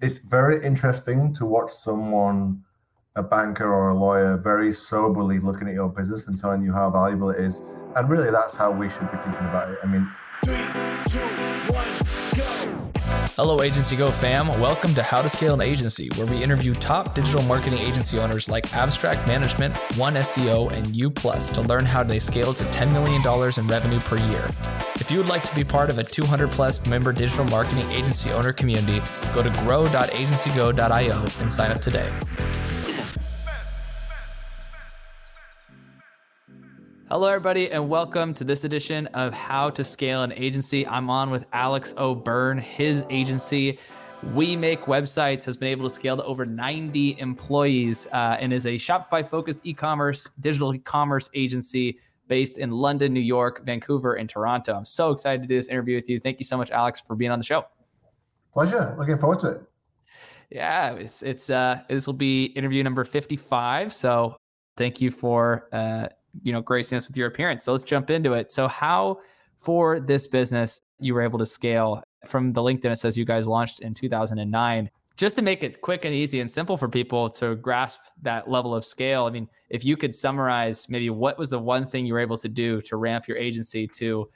it's very interesting to watch someone, a banker or a lawyer, very soberly looking at your business and telling you how valuable it is. And really, that's how we should be thinking about it. I mean. Hello, Agency Go fam. Welcome to How to Scale an Agency, where we interview top digital marketing agency owners like Abstract Management, One SEO, and U Plus to learn how they scale to $10 million in revenue per year. If you would like to be part of a 200 plus member digital marketing agency owner community, go to grow.agencygo.io and sign up today. Hello, everybody, and welcome to this edition of How to Scale an Agency. I'm on with Alex O'Byrne. His agency, We Make Websites, has been able to scale to over 90 employees uh, and is a Shopify focused e commerce, digital e commerce agency based in London, New York, Vancouver, and Toronto. I'm so excited to do this interview with you. Thank you so much, Alex, for being on the show. Pleasure. Looking forward to it. Yeah, it's it's uh this will be interview number 55. So thank you for uh you know, gracing us with your appearance. So let's jump into it. So, how for this business you were able to scale from the LinkedIn? It says you guys launched in 2009. Just to make it quick and easy and simple for people to grasp that level of scale, I mean, if you could summarize maybe what was the one thing you were able to do to ramp your agency to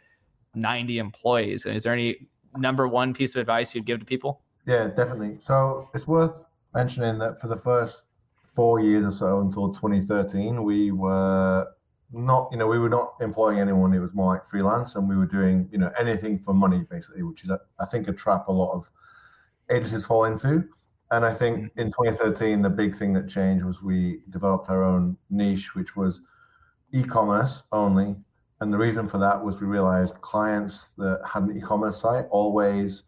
90 employees? And is there any number one piece of advice you'd give to people? Yeah, definitely. So it's worth mentioning that for the first four years or so until 2013, we were not, you know, we were not employing anyone. It was more like freelance, and we were doing, you know, anything for money basically, which is, I think, a trap a lot of agencies fall into. And I think mm-hmm. in 2013, the big thing that changed was we developed our own niche, which was e-commerce only. And the reason for that was we realized clients that had an e-commerce site always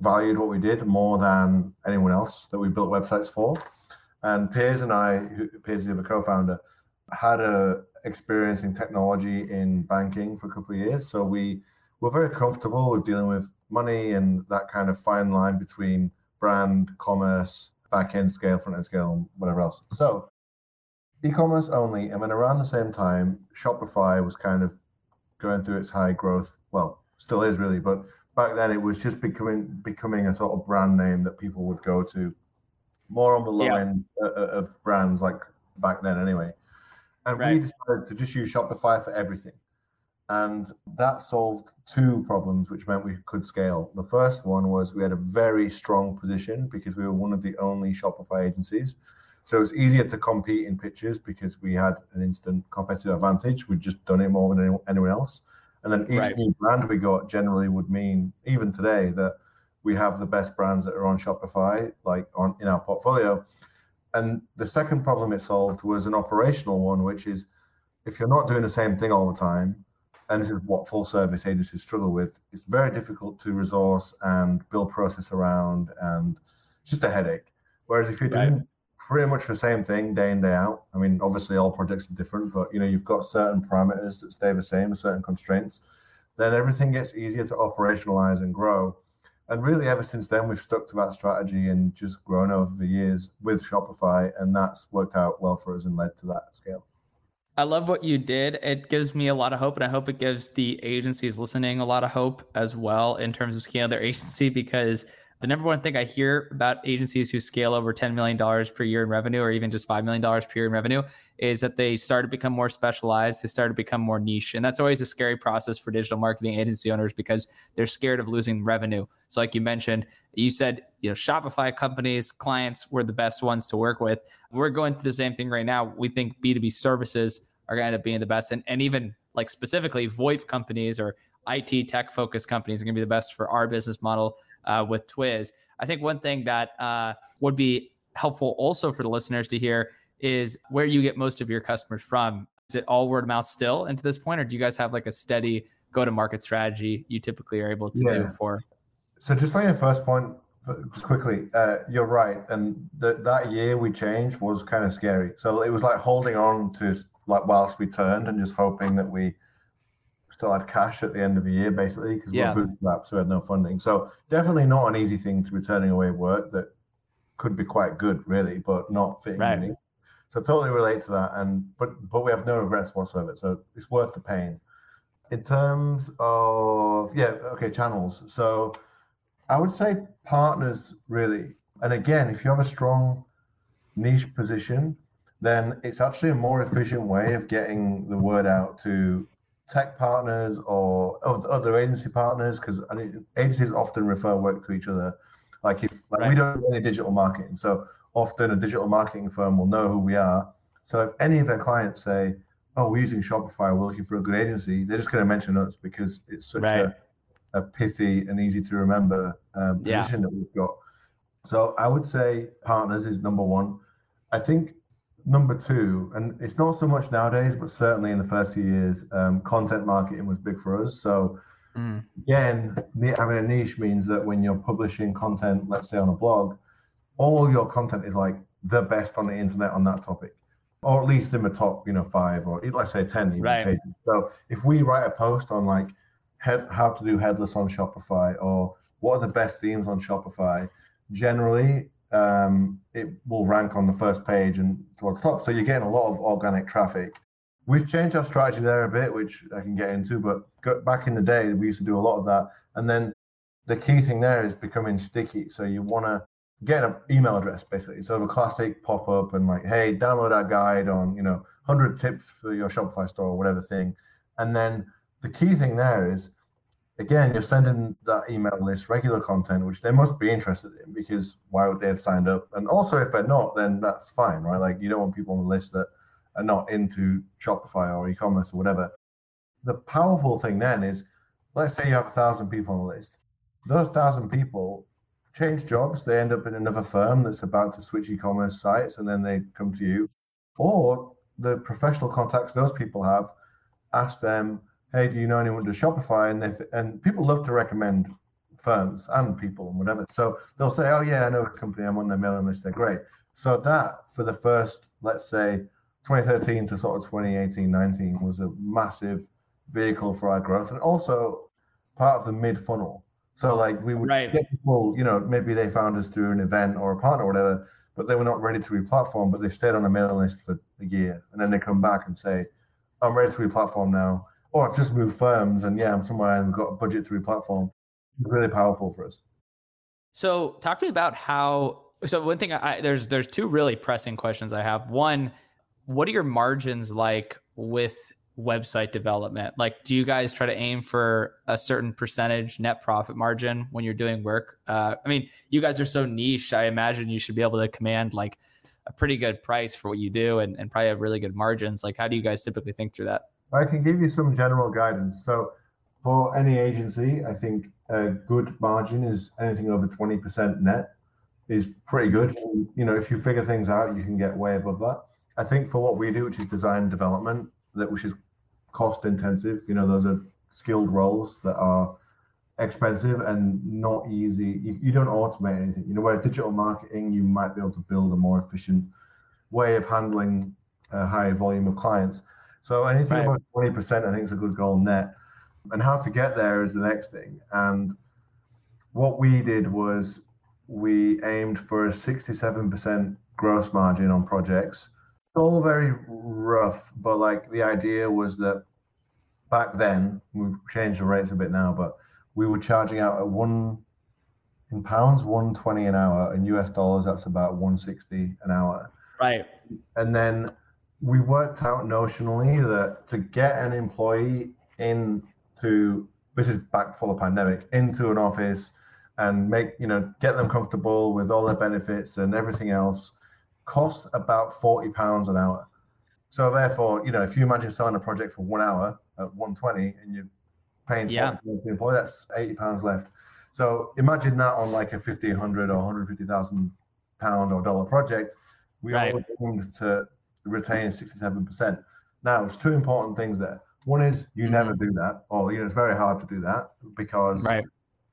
valued what we did more than anyone else that we built websites for. And Piers and I, who, Piers is the co-founder, had a experience in technology in banking for a couple of years. So we were very comfortable with dealing with money and that kind of fine line between brand, commerce, back end scale, front end scale, and whatever else. So e-commerce only. And then around the same time, Shopify was kind of going through its high growth. Well, still is really, but back then it was just becoming becoming a sort of brand name that people would go to more on the low yeah. end uh, uh, of brands like back then anyway and right. we decided to just use Shopify for everything. And that solved two problems, which meant we could scale. The first one was we had a very strong position because we were one of the only Shopify agencies. So it's easier to compete in pitches because we had an instant competitive advantage. We'd just done it more than anyone else. And then each right. new brand we got generally would mean, even today, that we have the best brands that are on Shopify, like on in our portfolio. And the second problem it solved was an operational one, which is if you're not doing the same thing all the time, and this is what full service agencies struggle with, it's very difficult to resource and build process around, and just a headache. Whereas if you're right. doing pretty much the same thing day in day out, I mean, obviously all projects are different, but you know you've got certain parameters that stay the same, certain constraints, then everything gets easier to operationalize and grow and really ever since then we've stuck to that strategy and just grown over the years with shopify and that's worked out well for us and led to that scale. I love what you did. It gives me a lot of hope and i hope it gives the agencies listening a lot of hope as well in terms of scaling their agency because the number one thing I hear about agencies who scale over $10 million per year in revenue or even just $5 million per year in revenue is that they start to become more specialized. They start to become more niche. And that's always a scary process for digital marketing agency owners because they're scared of losing revenue. So, like you mentioned, you said, you know, Shopify companies, clients were the best ones to work with. We're going through the same thing right now. We think B2B services are going to end up being the best. And, and even like specifically VoIP companies or IT tech focused companies are going to be the best for our business model uh, with Twiz. I think one thing that uh, would be helpful also for the listeners to hear is where you get most of your customers from. Is it all word of mouth still into this point, or do you guys have like a steady go to market strategy you typically are able to yeah. do for? So just on your first point, quickly, uh, you're right, and the, that year we changed was kind of scary. So it was like holding on to like whilst we turned and just hoping that we had cash at the end of the year, basically, because yeah. we're bootstrapped, so we had no funding. So definitely not an easy thing to be turning away work that could be quite good, really, but not fitting right. needs. So totally relate to that, and but but we have no regrets whatsoever. So it's worth the pain. In terms of yeah, okay, channels. So I would say partners really. and again, if you have a strong niche position, then it's actually a more efficient way of getting the word out to tech partners or other agency partners because agencies often refer work to each other. Like if like right. we don't do any digital marketing, so often a digital marketing firm will know who we are. So if any of their clients say, "Oh, we're using Shopify, we're looking for a good agency," they're just going to mention us because it's such right. a, a pithy and easy to remember um, position yeah. that we've got. So I would say partners is number one. I think number two, and it's not so much nowadays, but certainly in the first few years, um, content marketing was big for us. So mm. again, having a niche means that when you're publishing content, let's say on a blog, all your content is like the best on the internet on that topic, or at least in the top, you know, five or let's say ten right. pages. So if we write a post on like head, how to do headless on Shopify or what are the best themes on Shopify generally um, it will rank on the first page and towards the top. So you're getting a lot of organic traffic. We've changed our strategy there a bit, which I can get into, but back in the day, we used to do a lot of that. And then the key thing there is becoming sticky. So you want to get an email address basically. So the classic pop up and like, hey, download our guide on, you know, 100 tips for your Shopify store or whatever thing. And then the key thing there is again, you're sending that email list regular content, which they must be interested in because why would they have signed up? And also, if they're not, then that's fine, right? Like you don't want people on the list that are not into Shopify or e-commerce or whatever. The powerful thing then is, let's say you have a thousand people on the list. Those thousand people change jobs. They end up in another firm that's about to switch e-commerce sites, and then they come to you. Or the professional contacts those people have, ask them hey, do you know anyone to Shopify? And they th- and people love to recommend firms and people and whatever. So they'll say, oh yeah, I know a company. I'm on their mailing list. They're great. So that for the first, let's say, 2013 to sort of 2018, 19 was a massive vehicle for our growth, and also part of the mid funnel. So like we would right. get people, you know, maybe they found us through an event or a partner or whatever, but they were not ready to re-platform, but they stayed on a mailing list for a year, and then they come back and say, I'm ready to re-platform now or I've just moved firms and yeah, I'm somewhere and got a budget to re-platform. Really powerful for us. So talk to me about how. So one thing, I, there's there's two really pressing questions I have. One, what are your margins like with website development? Like, do you guys try to aim for a certain percentage net profit margin when you're doing work? Uh, I mean, you guys are so niche. I imagine you should be able to command like a pretty good price for what you do and, and probably have really good margins. Like, how do you guys typically think through that? I can give you some general guidance. So, for any agency, I think a good margin is anything over 20% net is pretty good. You know, if you figure things out, you can get way above that. I think for what we do, which is design development, that which is cost intensive, you know, those are skilled roles that are expensive and not easy. You, you don't automate anything. You know, whereas digital marketing, you might be able to build a more efficient way of handling a higher volume of clients. So anything right. above 20%, I think is a good goal net. And how to get there is the next thing. And what we did was we aimed for a 67% gross margin on projects. It's all very rough, but like the idea was that back then, we've changed the rates a bit now, but we were charging out at one in pounds, 120 an hour. In US dollars, that's about 160 an hour. Right. And then we worked out notionally that to get an employee into this is back before the pandemic into an office and make you know get them comfortable with all their benefits and everything else costs about 40 pounds an hour so therefore you know if you imagine selling a project for one hour at 120 and you're paying yeah. the employee that's 80 pounds left so imagine that on like a 50 100 or 150,000 pound or dollar project we right. always aimed to retain 67%. Now, it's two important things there. One is you never mm-hmm. do that, or you know, it's very hard to do that because right.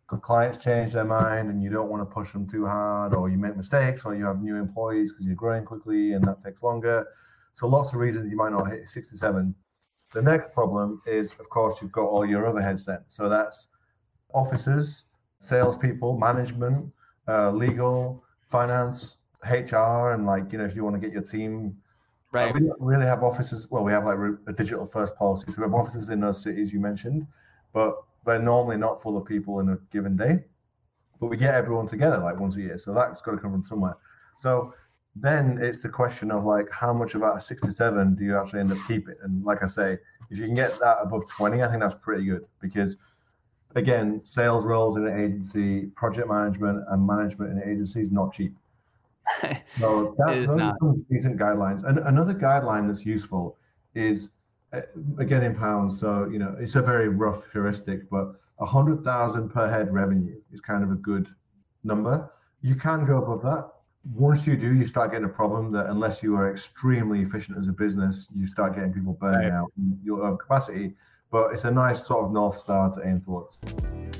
the clients change their mind and you don't want to push them too hard, or you make mistakes, or you have new employees because you're growing quickly and that takes longer. So, lots of reasons you might not hit 67. The next problem is, of course, you've got all your overheads then. So, that's officers, salespeople, management, uh, legal, finance, HR, and like, you know, if you want to get your team Right. Uh, we don't really have offices. Well, we have like a digital first policy. So we have offices in those cities you mentioned, but they're normally not full of people in a given day. but we get everyone together like once a year. So that's got to come from somewhere. So then it's the question of like how much of that 67 do you actually end up keeping? And like I say, if you can get that above 20, I think that's pretty good because again, sales roles in an agency, project management and management in an agency is not cheap. So that, those not. are some decent guidelines. And another guideline that's useful is uh, again in pounds. So you know it's a very rough heuristic, but a hundred thousand per head revenue is kind of a good number. You can go above that. Once you do, you start getting a problem that unless you are extremely efficient as a business, you start getting people burning right. out your capacity but it's a nice sort of north star to aim towards.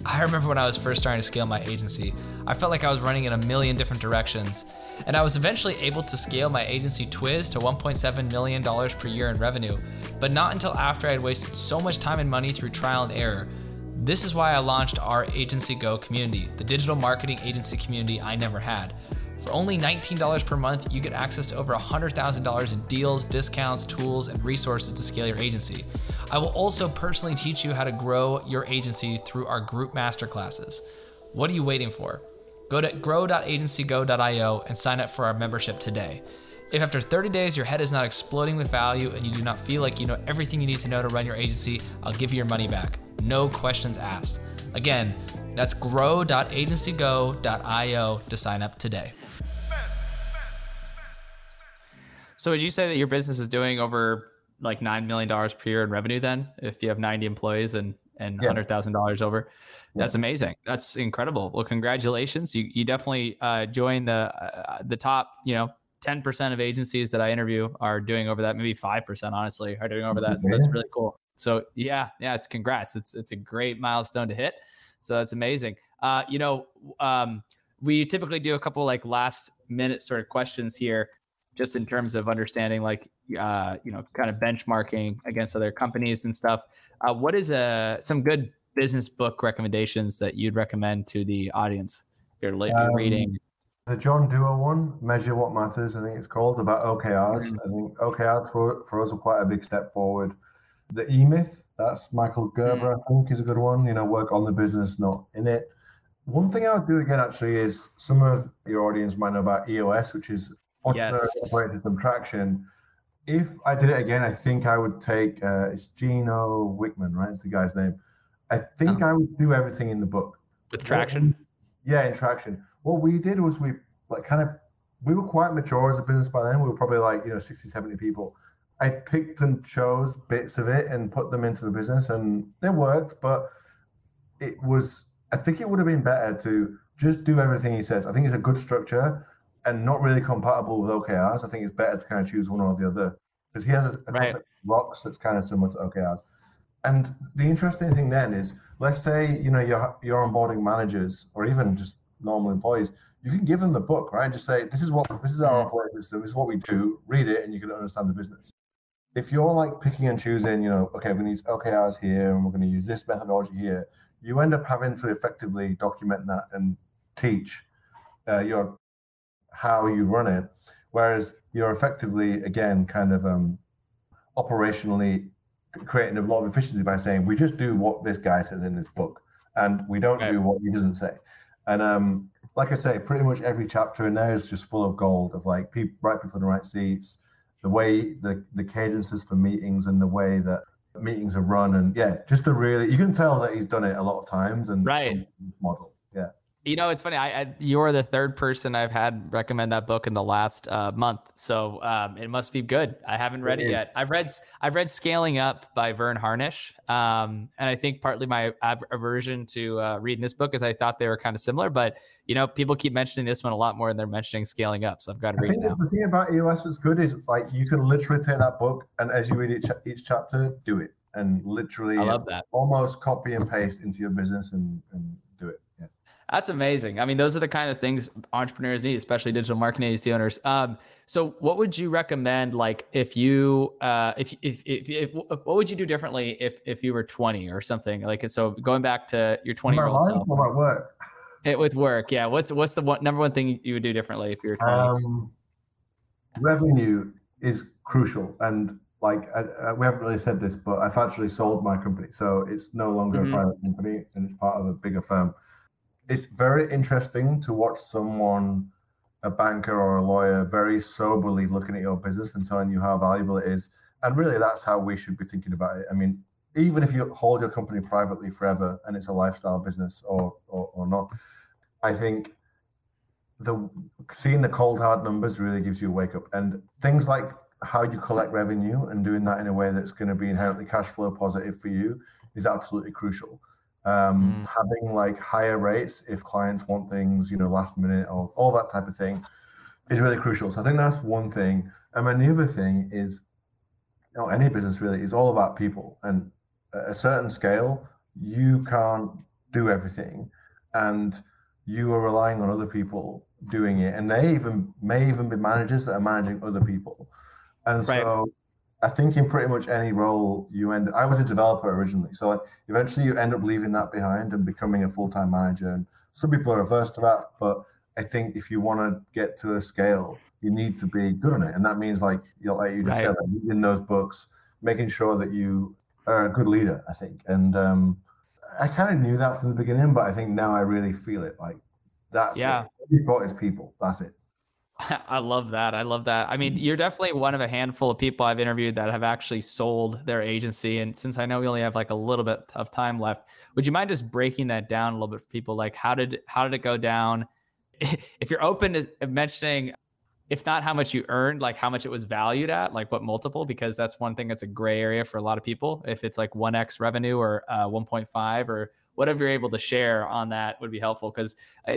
I remember when I was first starting to scale my agency, I felt like I was running in a million different directions. And I was eventually able to scale my agency Twiz to $1.7 million per year in revenue, but not until after I had wasted so much time and money through trial and error. This is why I launched our Agency Go community, the digital marketing agency community I never had. For only $19 per month, you get access to over $100,000 in deals, discounts, tools, and resources to scale your agency. I will also personally teach you how to grow your agency through our group masterclasses. What are you waiting for? Go to grow.agencygo.io and sign up for our membership today. If after 30 days your head is not exploding with value and you do not feel like you know everything you need to know to run your agency, I'll give you your money back. No questions asked. Again, that's grow.agencygo.io to sign up today. So would you say that your business is doing over like nine million dollars per year in revenue then, if you have 90 employees and and yeah. hundred thousand dollars over? That's yeah. amazing. That's incredible. Well, congratulations. You you definitely uh, joined the uh, the top, you know, 10% of agencies that I interview are doing over that. Maybe 5%, honestly, are doing over that. So that's really cool. So yeah, yeah, it's congrats. It's it's a great milestone to hit. So that's amazing. Uh, you know, um, we typically do a couple like last minute sort of questions here just in terms of understanding like uh, you know kind of benchmarking against other companies and stuff uh, what is a uh, some good business book recommendations that you'd recommend to the audience you're, um, reading the john doerr one measure what matters i think it's called about okrs mm-hmm. i think okrs for, for us are quite a big step forward the e-myth that's michael gerber mm-hmm. i think is a good one you know work on the business not in it one thing I would do again actually is some of your audience might know about EOS, which is entrepreneur yes. operating system traction. If I did it again, I think I would take uh, it's Gino Wickman, right? It's the guy's name. I think oh. I would do everything in the book with traction. yeah, in traction. What we did was we like kind of we were quite mature as a business by then. We were probably like you know 60, 70 people. I picked and chose bits of it and put them into the business, and it worked. But it was, I think it would have been better to just do everything he says. I think it's a good structure and not really compatible with OKRs, I think it's better to kind of choose one or the other because he has a, a right. rocks that's kind of similar to OKRs. And the interesting thing then is, let's say you know you're you're onboarding managers or even just normal employees, you can give them the book, right? Just say this is what this is our operating system, this is what we do. Read it, and you can understand the business. If you're like picking and choosing, you know, okay, we need OKRs here, and we're going to use this methodology here, you end up having to effectively document that and teach uh, your how you run it. Whereas you're effectively, again, kind of um, operationally creating a lot of efficiency by saying, we just do what this guy says in this book and we don't right. do what he doesn't say. And um, like I say, pretty much every chapter in there is just full of gold of like people, right people in the right seats, the way the, the cadences for meetings and the way that meetings are run. And yeah, just a really, you can tell that he's done it a lot of times and right. this model. Yeah. You know, it's funny. I, I, you're the third person I've had recommend that book in the last uh, month, so um, it must be good. I haven't read it, it yet. I've read I've read Scaling Up by Verne Harnish, um, and I think partly my aversion to uh, reading this book is I thought they were kind of similar. But you know, people keep mentioning this one a lot more than they're mentioning Scaling Up, so I've got to read it now. The thing about EOS that's good is like you can literally take that book and as you read each, each chapter, do it and literally I love that. almost copy and paste into your business and, and. That's amazing. I mean, those are the kind of things entrepreneurs need, especially digital marketing agency owners. Um, so, what would you recommend? Like, if you, uh, if, if, if, if, what would you do differently if, if you were 20 or something? Like, so going back to your 20 year old self. Or work. It with work, yeah. What's what's the one, number one thing you would do differently if you're 20? Um, revenue is crucial, and like I, I, we haven't really said this, but I've actually sold my company, so it's no longer mm-hmm. a private company, and it's part of a bigger firm it's very interesting to watch someone, a banker or a lawyer, very soberly looking at your business and telling you how valuable it is. And really, that's how we should be thinking about it. I mean, even if you hold your company privately forever and it's a lifestyle business or or, or not, I think the seeing the cold hard numbers really gives you a wake up. And things like how you collect revenue and doing that in a way that's going to be inherently cash flow positive for you is absolutely crucial. Um, mm. Having like higher rates if clients want things, you know, last minute or all that type of thing is really crucial. So I think that's one thing. And then the other thing is, you know, any business really is all about people. And at a certain scale, you can't do everything. And you are relying on other people doing it. And they even may even be managers that are managing other people. And right. so I think in pretty much any role you end I was a developer originally. So like eventually you end up leaving that behind and becoming a full-time manager. And some people are averse to that, but I think if you want to get to a scale, you need to be good on it. And that means like you know, like you just right. said, like reading those books, making sure that you are a good leader, I think. And um I kind of knew that from the beginning, but I think now I really feel it. Like that's yeah. It. You've got his people. That's it. I love that. I love that. I mean, you're definitely one of a handful of people I've interviewed that have actually sold their agency. And since I know we only have like a little bit of time left, would you mind just breaking that down a little bit for people? Like, how did how did it go down? If you're open to mentioning, if not how much you earned, like how much it was valued at, like what multiple, because that's one thing that's a gray area for a lot of people. If it's like one x revenue or uh, 1.5 or whatever you're able to share on that would be helpful because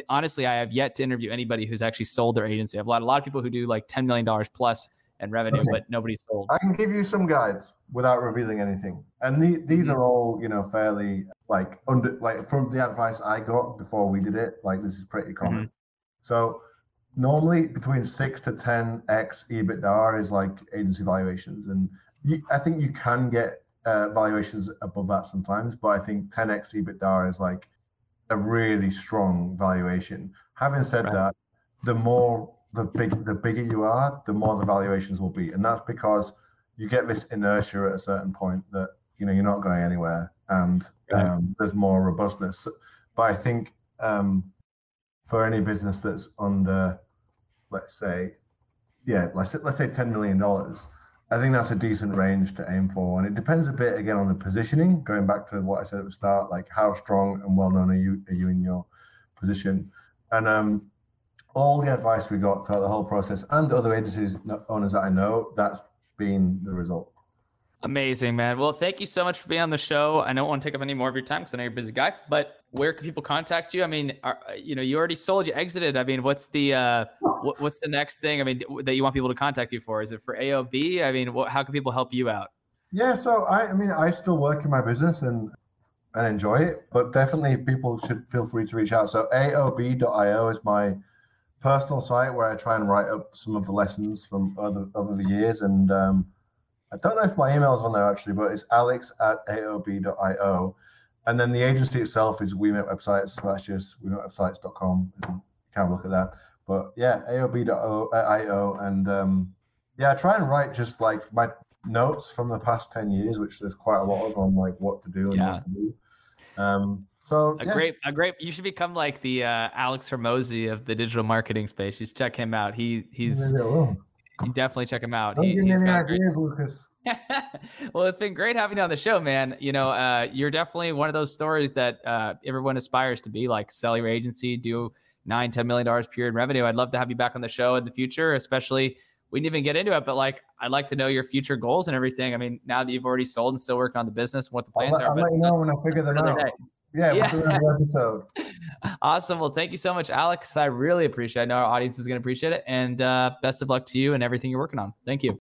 honestly i have yet to interview anybody who's actually sold their agency. I've a lot, a lot of people who do like $10 million plus in revenue okay. but nobody sold. I can give you some guides without revealing anything. And the, these are all you know fairly like under like from the advice i got before we did it like this is pretty common. Mm-hmm. so normally between 6 to 10x ebitda is like agency valuations. And you, i think you can get uh, valuations above that sometimes, but I think 10x EBITDA is like a really strong valuation. Having said right. that, the more the big the bigger you are, the more the valuations will be, and that's because you get this inertia at a certain point that you know you're not going anywhere, and um, there's more robustness. But I think um, for any business that's under, let's say, yeah, let's let's say ten million dollars, I think that's a decent range to aim for. And it depends a bit again on the positioning, going back to what I said at the start, like how strong and well known are you are you in your position? And um, all the advice we got throughout the whole process and other agencies owners that I know, that's been the result. Amazing, man. Well, thank you so much for being on the show. I don't want to take up any more of your time because I know you're a busy guy. But where can people contact you? I mean, are, you know, you already sold, you exited. I mean, what's the uh, what, what's the next thing? I mean, that you want people to contact you for? Is it for AOB? I mean, what, how can people help you out? Yeah, so I, I mean, I still work in my business and and enjoy it, but definitely people should feel free to reach out. So AOB.io is my personal site where I try and write up some of the lessons from other other years and. Um, I don't know if my email is on there actually, but it's alex at aob.io. And then the agency itself is We Make Websites, so that's just wemakewebsites.com. You can have a look at that. But yeah, aob.io. And um, yeah, I try and write just like my notes from the past 10 years, which there's quite a lot of on like what to do and yeah. what to do. Um, so a yeah. great, a great. You should become like the uh, Alex Hormozi of the digital marketing space. You should check him out. He he's definitely check him out. Don't he, give me any ideas, Lucas. well, it's been great having you on the show, man. You know, uh, you're definitely one of those stories that uh, everyone aspires to be like sell your agency, do nine, $10 million per year in revenue. I'd love to have you back on the show in the future, especially we didn't even get into it, but like, I'd like to know your future goals and everything. I mean, now that you've already sold and still working on the business what the plans I'll, are. I'll let you know when I figure them out. Yeah, yeah. episode. Awesome. Well, thank you so much, Alex. I really appreciate it. I know our audience is going to appreciate it. And uh, best of luck to you and everything you're working on. Thank you.